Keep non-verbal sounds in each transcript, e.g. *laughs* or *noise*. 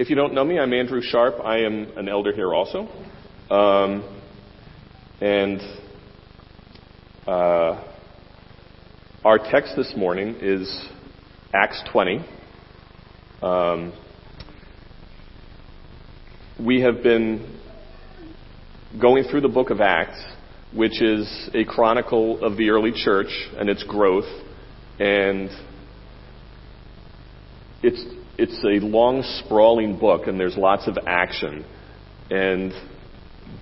If you don't know me, I'm Andrew Sharp. I am an elder here also. Um, and uh, our text this morning is Acts 20. Um, we have been going through the book of Acts, which is a chronicle of the early church and its growth. And it's, it's a long, sprawling book, and there's lots of action. And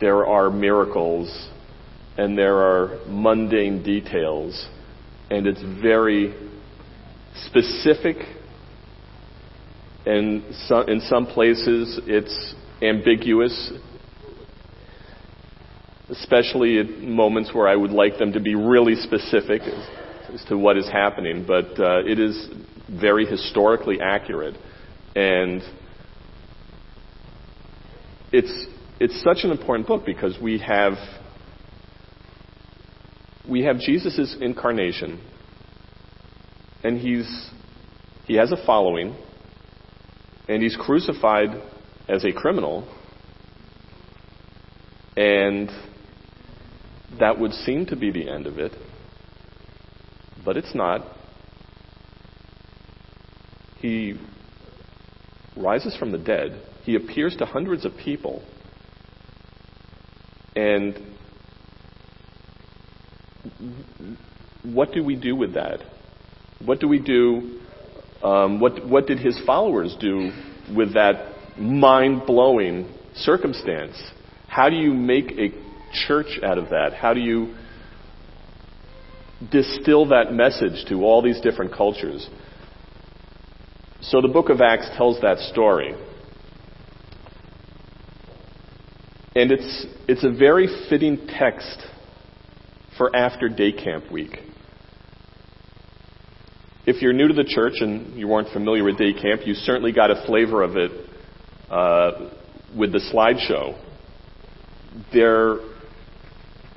there are miracles, and there are mundane details, and it's very specific. And in some places, it's ambiguous, especially at moments where I would like them to be really specific as, to what is happening. But uh, it is very historically accurate, and it's it's such an important book because we have we have Jesus' incarnation, and he's he has a following, and he's crucified as a criminal, and that would seem to be the end of it, but it's not. He rises from the dead. He appears to hundreds of people. And what do we do with that? What do we do? Um, what, what did his followers do with that mind blowing circumstance? How do you make a church out of that? How do you distill that message to all these different cultures? So the book of Acts tells that story. And it's, it's a very fitting text for after day camp week. If you're new to the church and you weren't familiar with day camp, you certainly got a flavor of it uh, with the slideshow. There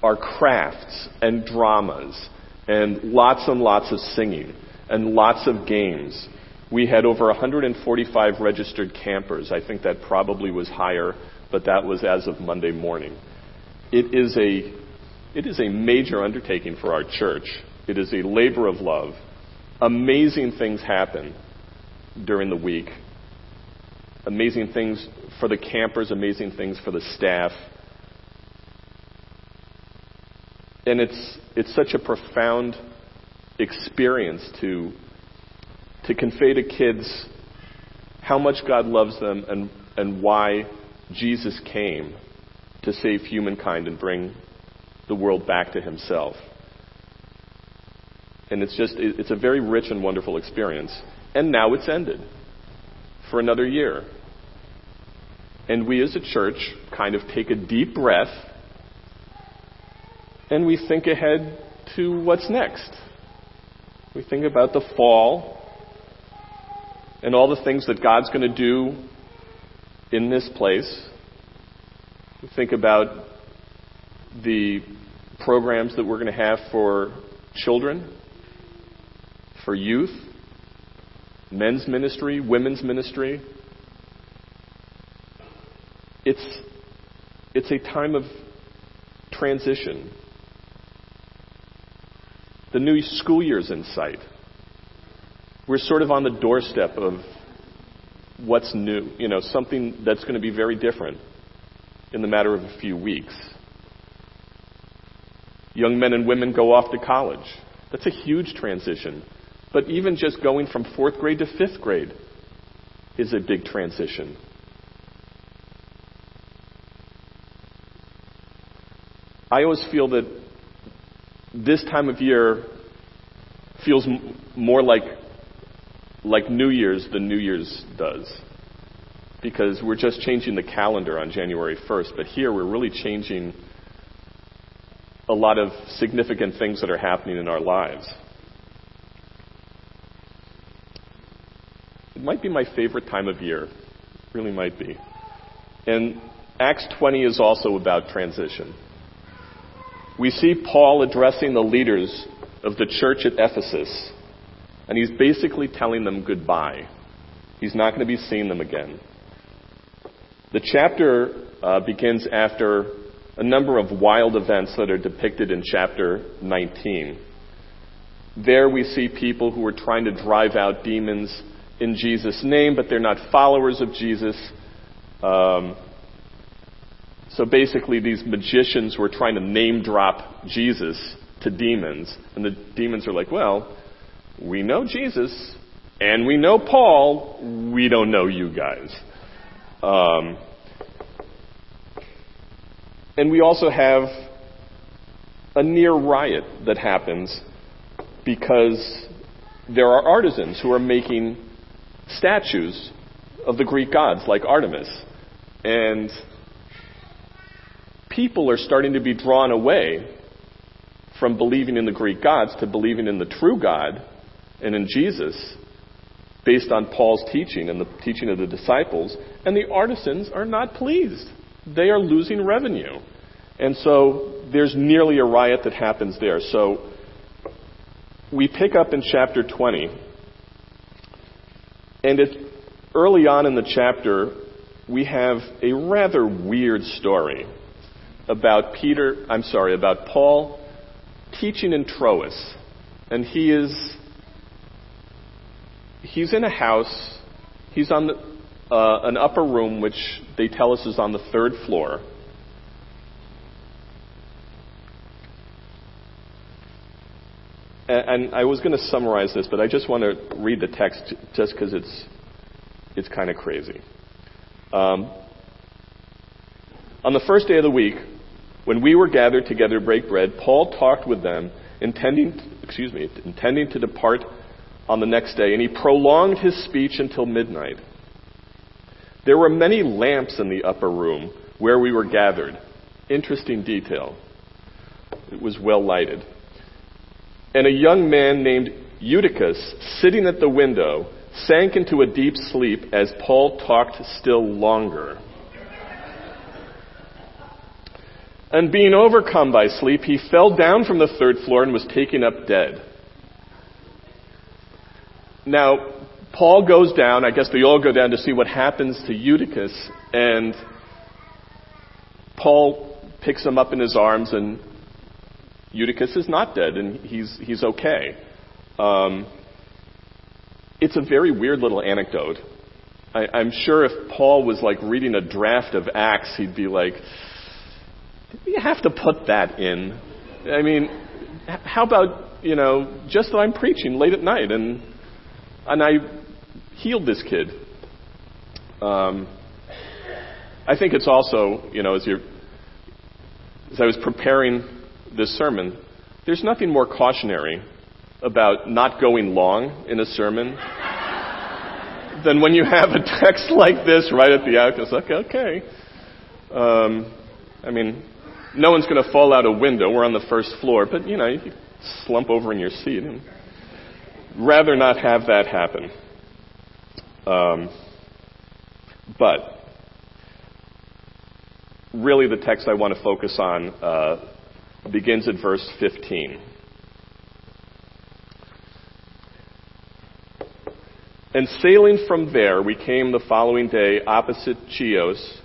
are crafts and dramas and lots and lots of singing and lots of games we had over 145 registered campers. I think that probably was higher, but that was as of Monday morning. It is a, it is a major undertaking for our church. It is a labor of love. Amazing things happen during the week. Amazing things for the campers, amazing things for the staff. And it's, it's such a profound experience to to convey to kids how much God loves them and, and why Jesus came to save humankind and bring the world back to himself. And it's just, it's a very rich and wonderful experience. And now it's ended for another year. And we as a church kind of take a deep breath and we think ahead to what's next. We think about the fall and all the things that God's going to do in this place. We think about the programs that we're going to have for children, for youth, men's ministry, women's ministry. It's, it's a time of transition. The new school year's in sight. We're sort of on the doorstep of what's new, you know, something that's going to be very different in the matter of a few weeks. Young men and women go off to college. That's a huge transition. But even just going from fourth grade to fifth grade is a big transition. I always feel that this time of year feels m- more like like New Year's than New Year's does. Because we're just changing the calendar on January 1st, but here we're really changing a lot of significant things that are happening in our lives. It might be my favorite time of year. It really might be. And Acts 20 is also about transition. We see Paul addressing the leaders of the church at Ephesus and he's basically telling them goodbye. He's not going to be seeing them again. The chapter uh, begins after a number of wild events that are depicted in chapter 19. There we see people who are trying to drive out demons in Jesus' name, but they're not followers of Jesus. Um, so basically, these magicians were trying to name drop Jesus to demons, and the demons are like, well, we know Jesus, and we know Paul, we don't know you guys. Um, and we also have a near riot that happens because there are artisans who are making statues of the Greek gods, like Artemis. And people are starting to be drawn away from believing in the Greek gods to believing in the true God and in Jesus based on Paul's teaching and the teaching of the disciples. And the artisans are not pleased. They are losing revenue. And so there's nearly a riot that happens there. So we pick up in chapter 20. And it, early on in the chapter, we have a rather weird story about Peter, I'm sorry, about Paul teaching in Troas. And he is, he's in a house, he's on the, uh, an upper room, which they tell us is on the third floor. And I was going to summarize this, but I just want to read the text just because it's, it's kind of crazy. Um, on the first day of the week, when we were gathered together to break bread, Paul talked with them, intending, excuse me, intending to depart on the next day, and he prolonged his speech until midnight. There were many lamps in the upper room where we were gathered. Interesting detail. It was well lighted. And a young man named Eutychus, sitting at the window, sank into a deep sleep as Paul talked still longer. And being overcome by sleep, he fell down from the third floor and was taken up dead. Now, Paul goes down, I guess they all go down to see what happens to Eutychus, and Paul picks him up in his arms, and Eutychus is not dead, and he's, he's okay. Um, it's a very weird little anecdote. I, I'm sure if Paul was like reading a draft of Acts, he'd be like, you have to put that in? I mean, how about, you know, just that I'm preaching late at night and, and I healed this kid. Um, I think it's also, you know, as, you as I was preparing this sermon, there's nothing more cautionary about not going long in a sermon *laughs* than when you have a text like this right at the outset. It's like, okay. Um, I mean, no one's going to fall out a window. We're on the first floor, but you know, you slump over in your seat and rather not have that happen. Um, but really, the text I want to focus on uh, begins at verse 15. And sailing from there, we came the following day opposite Chios.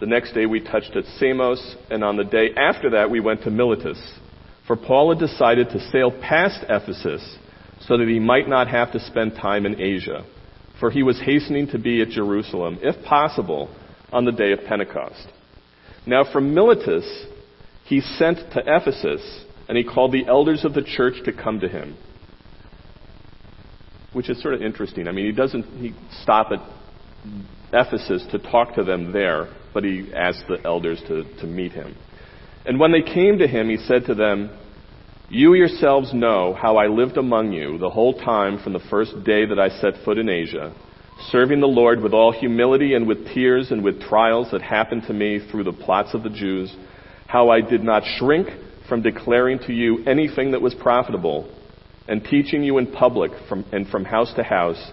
The next day we touched at Samos, and on the day after that we went to Miletus. For Paul had decided to sail past Ephesus so that he might not have to spend time in Asia for he was hastening to be at Jerusalem, if possible, on the day of Pentecost. Now from Miletus he sent to Ephesus, and he called the elders of the church to come to him. Which is sort of interesting. I mean, he doesn't he stop at Ephesus to talk to them there, but he asked the elders to, to meet him. And when they came to him, he said to them, you yourselves know how I lived among you the whole time from the first day that I set foot in Asia, serving the Lord with all humility and with tears and with trials that happened to me through the plots of the Jews, how I did not shrink from declaring to you anything that was profitable, and teaching you in public from, and from house to house,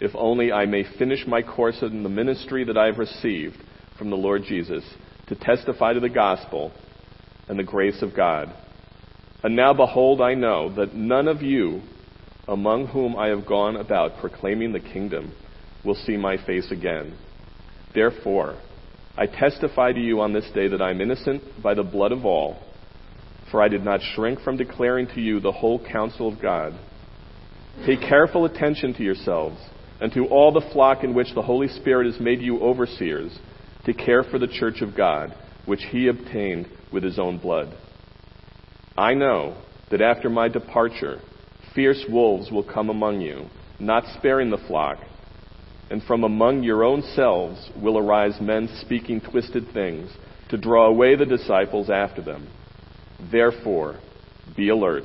if only I may finish my course in the ministry that I have received from the Lord Jesus to testify to the gospel and the grace of God. And now behold, I know that none of you among whom I have gone about proclaiming the kingdom will see my face again. Therefore, I testify to you on this day that I am innocent by the blood of all, for I did not shrink from declaring to you the whole counsel of God. Pay careful attention to yourselves and to all the flock in which the Holy Spirit has made you overseers to care for the church of God, which he obtained with his own blood. I know that after my departure, fierce wolves will come among you, not sparing the flock. And from among your own selves will arise men speaking twisted things to draw away the disciples after them. Therefore, be alert,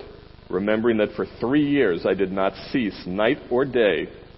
remembering that for three years I did not cease night or day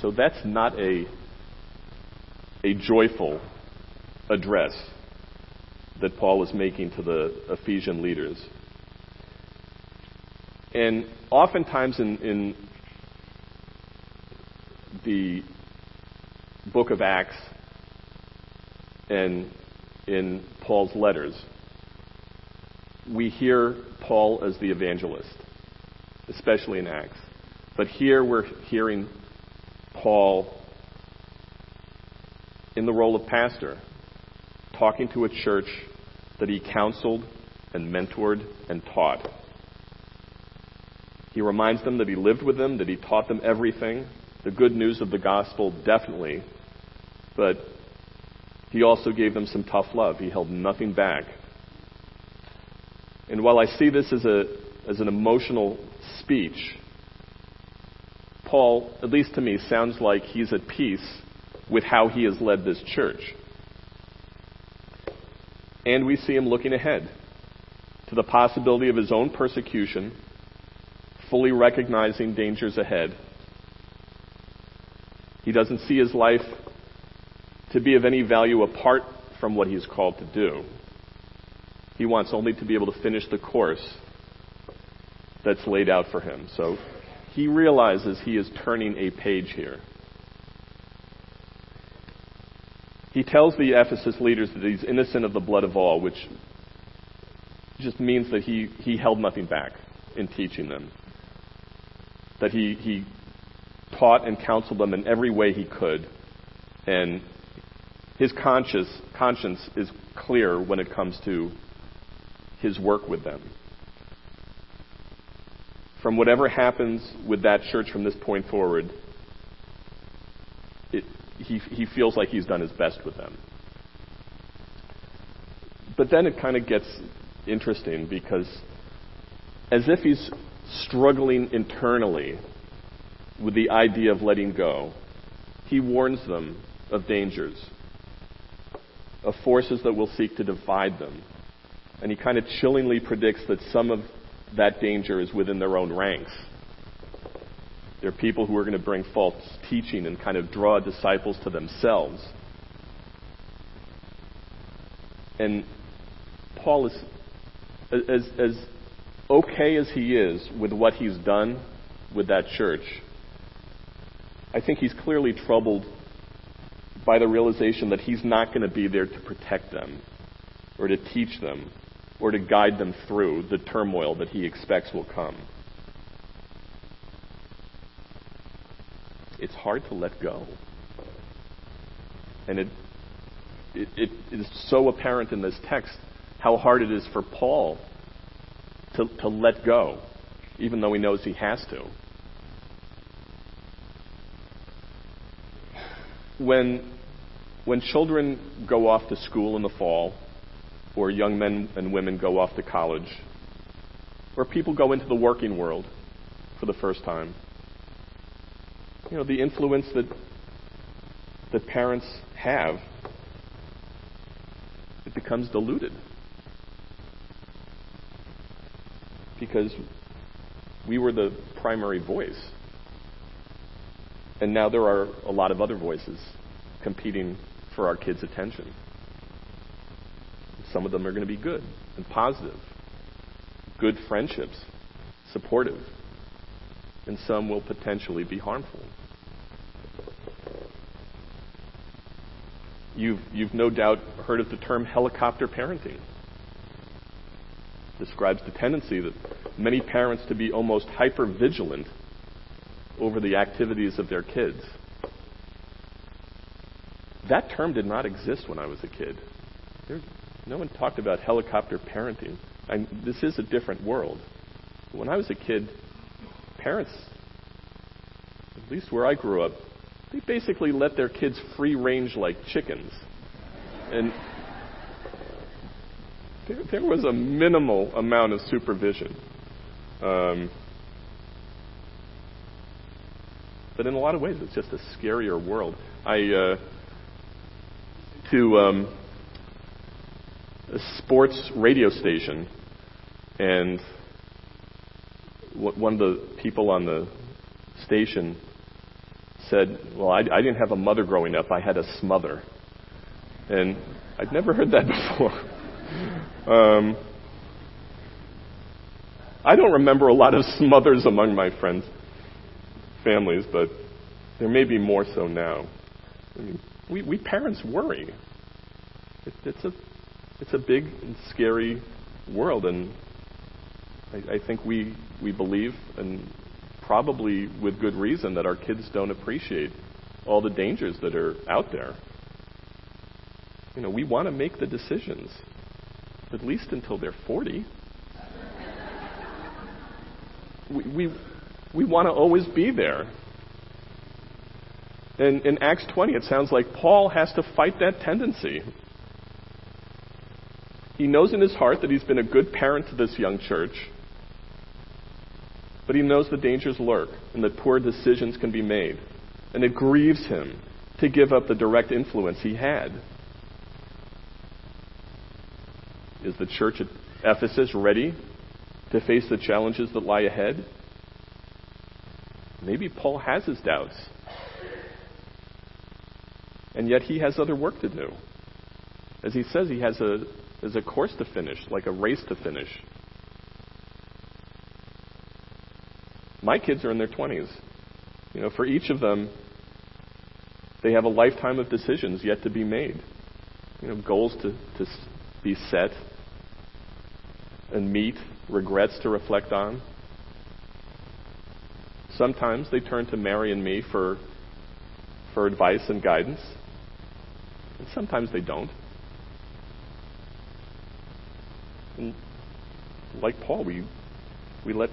So that's not a, a joyful address that Paul is making to the Ephesian leaders. And oftentimes in, in the book of Acts and in Paul's letters, we hear Paul as the evangelist, especially in Acts. But here we're hearing Paul in the role of pastor, talking to a church that he counseled and mentored and taught. He reminds them that he lived with them, that he taught them everything, the good news of the gospel, definitely, but he also gave them some tough love. He held nothing back. And while I see this as, a, as an emotional speech, Paul, at least to me, sounds like he's at peace with how he has led this church. And we see him looking ahead to the possibility of his own persecution, fully recognizing dangers ahead. He doesn't see his life to be of any value apart from what he's called to do. He wants only to be able to finish the course that's laid out for him. So he realizes he is turning a page here. He tells the Ephesus leaders that he's innocent of the blood of all, which just means that he, he held nothing back in teaching them. That he, he taught and counseled them in every way he could. And his conscience, conscience is clear when it comes to his work with them. From whatever happens with that church from this point forward, he, he feels like he's done his best with them. But then it kind of gets interesting because, as if he's struggling internally with the idea of letting go, he warns them of dangers, of forces that will seek to divide them. And he kind of chillingly predicts that some of that danger is within their own ranks. There are people who are going to bring false teaching and kind of draw disciples to themselves. And Paul is, as, as okay as he is with what he's done with that church, I think he's clearly troubled by the realization that he's not going to be there to protect them. or to teach them or to guide them through the turmoil that he expects will come. It's hard to let go. And it, it, it is so apparent in this text how hard it is for Paul to, to let go, even though he knows he has to. When, when children go off to school in the fall, or young men and women go off to college, or people go into the working world for the first time, you know, the influence that that parents have, it becomes diluted. Because we were the primary voice. And now there are a lot of other voices competing for our kids' attention. Some of them are going to be good and positive, good friendships, supportive, and some will potentially be harmful. You've, you've no doubt heard of the term helicopter parenting. It describes the tendency that many parents to be almost hyper vigilant over the activities of their kids. That term did not exist when I was a kid. No one talked about helicopter parenting. I, this is a different world. When I was a kid, parents, at least where I grew up, they basically let their kids free range like chickens. And there, there was a minimal amount of supervision. Um, but in a lot of ways, it's just a scarier world. I uh, to um, a sports radio station, and one of the people on the station said, Well, I, I didn't have a mother growing up, I had a smother. And I'd never heard that *laughs* before. um, I don't remember a lot of *laughs* smothers among my friends' families, but there may be more so now. I mean, we, we parents worry. It, it's a it's a big and scary world, and I, I think we we believe and probably with good reason, that our kids don't appreciate all the dangers that are out there. You know, we want to make the decisions, at least until they're 40. *laughs* we, we, we want to always be there. And in Acts 20, it sounds like Paul has to fight that tendency. He knows in his heart that he's been a good parent to this young church but he knows the dangers lurk and that poor decisions can be made. And it grieves him to give up the direct influence he had. Is the church at Ephesus ready to face the challenges that lie ahead? Maybe Paul has his doubts. And yet he has other work to do. As he says, he has a, has a course to finish, like a race to finish. My kids are in their 20s. You know, for each of them, they have a lifetime of decisions yet to be made. You know, goals to, to be set and meet, regrets to reflect on. Sometimes they turn to Mary and me for, for advice and guidance, and sometimes they don't. And like Paul, we, we let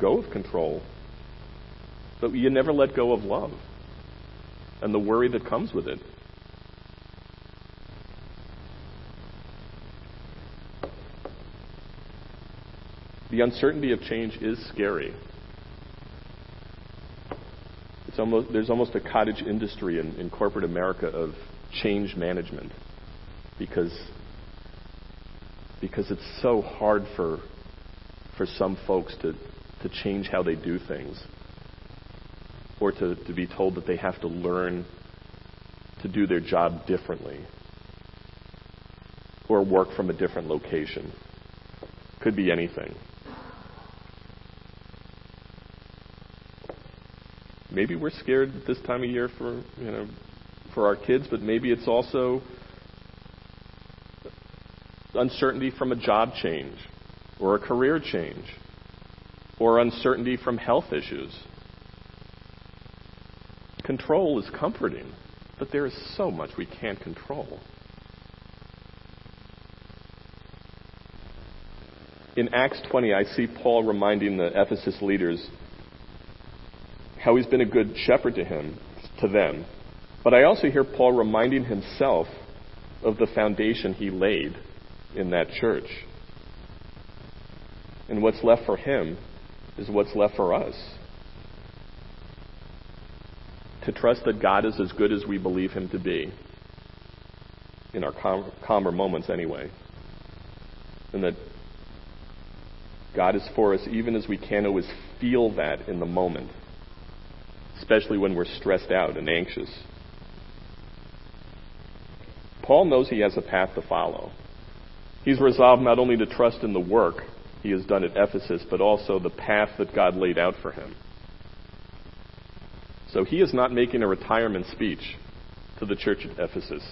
go of control. But you never let go of love and the worry that comes with it. The uncertainty of change is scary. It's almost, there's almost a cottage industry in, in corporate America of change management because, because it's so hard for, for some folks to, to change how they do things or to, to be told that they have to learn to do their job differently or work from a different location. Could be anything. Maybe we're scared this time of year for you know for our kids, but maybe it's also uncertainty from a job change or a career change or uncertainty from health issues. Control is comforting, but there is so much we can't control. In Acts 20, I see Paul reminding the Ephesus leaders how he's been a good shepherd to him, to them. But I also hear Paul reminding himself of the foundation he laid in that church. And what's left for him is what's left for us. To trust that God is as good as we believe him to be, in our calm, calmer moments anyway. And that God is for us even as we can't always feel that in the moment, especially when we're stressed out and anxious. Paul knows he has a path to follow. He's resolved not only to trust in the work he has done at Ephesus, but also the path that God laid out for him. So he is not making a retirement speech to the church at Ephesus.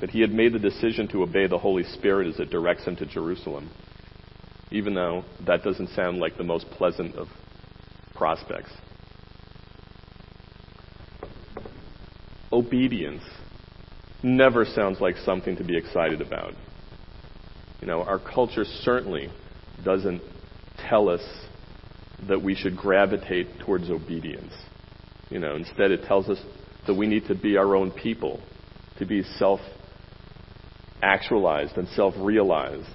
But he had made the decision to obey the Holy Spirit as it directs him to Jerusalem, even though that doesn't sound like the most pleasant of prospects. Obedience never sounds like something to be excited about. You know, our culture certainly doesn't tell us that we should gravitate towards obedience. You know, instead it tells us that we need to be our own people, to be self actualized and self realized,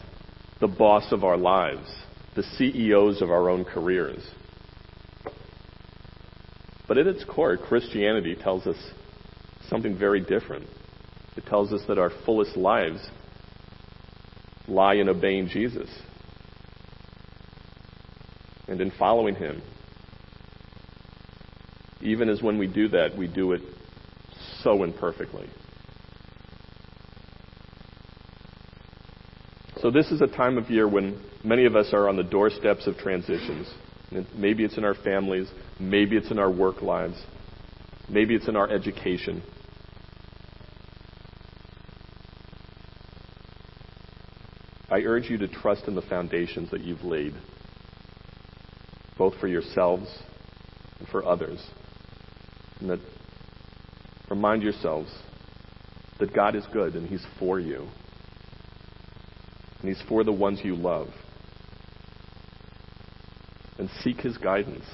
the boss of our lives, the CEOs of our own careers. But at its core, Christianity tells us something very different. It tells us that our fullest lives lie in obeying Jesus and in following Him. Even as when we do that, we do it so imperfectly. So, this is a time of year when many of us are on the doorsteps of transitions. Maybe it's in our families, maybe it's in our work lives, maybe it's in our education. I urge you to trust in the foundations that you've laid, both for yourselves and for others. And that remind yourselves that God is good and He's for you. And He's for the ones you love. And seek His guidance.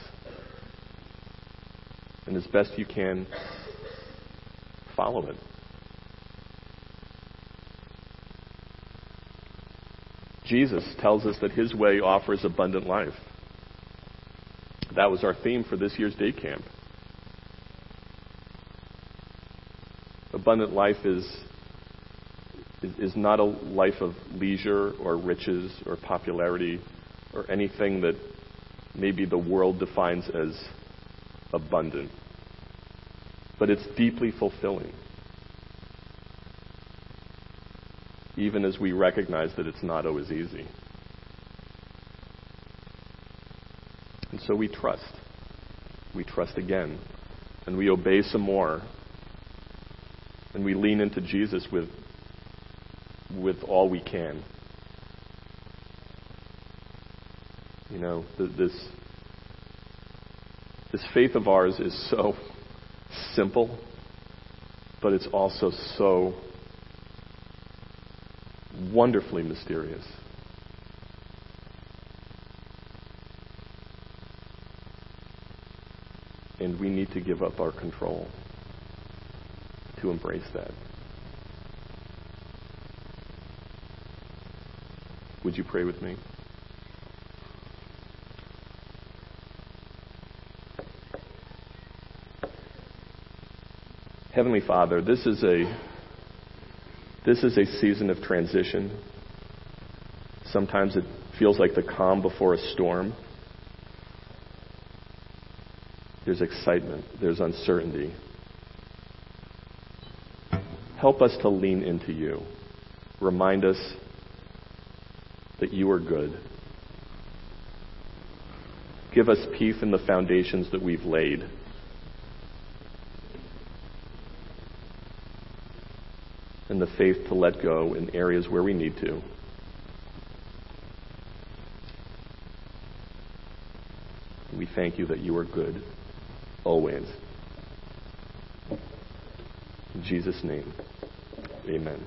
And as best you can, follow it. Jesus tells us that his way offers abundant life. That was our theme for this year's day camp. Abundant life is, is, not a life of leisure or riches or popularity or anything that maybe the world defines as abundant. But it's deeply fulfilling. Even as we recognize that it's not always easy. And so we trust. We trust again. And we obey some more. And we lean into Jesus with, with all we can. You know, this, this faith of ours is so *laughs* simple, but it's also so wonderfully mysterious. And we need to give up our control to embrace that. Would you pray with me? Heavenly Father, this is a this is a season of transition. Sometimes it feels like the calm before a storm. There's excitement, there's uncertainty. Help us to lean into you. Remind us that you are good. Give us peace in the foundations that we've laid. And the faith to let go in areas where we need to. We thank you that you are good always. In Jesus' name, amen.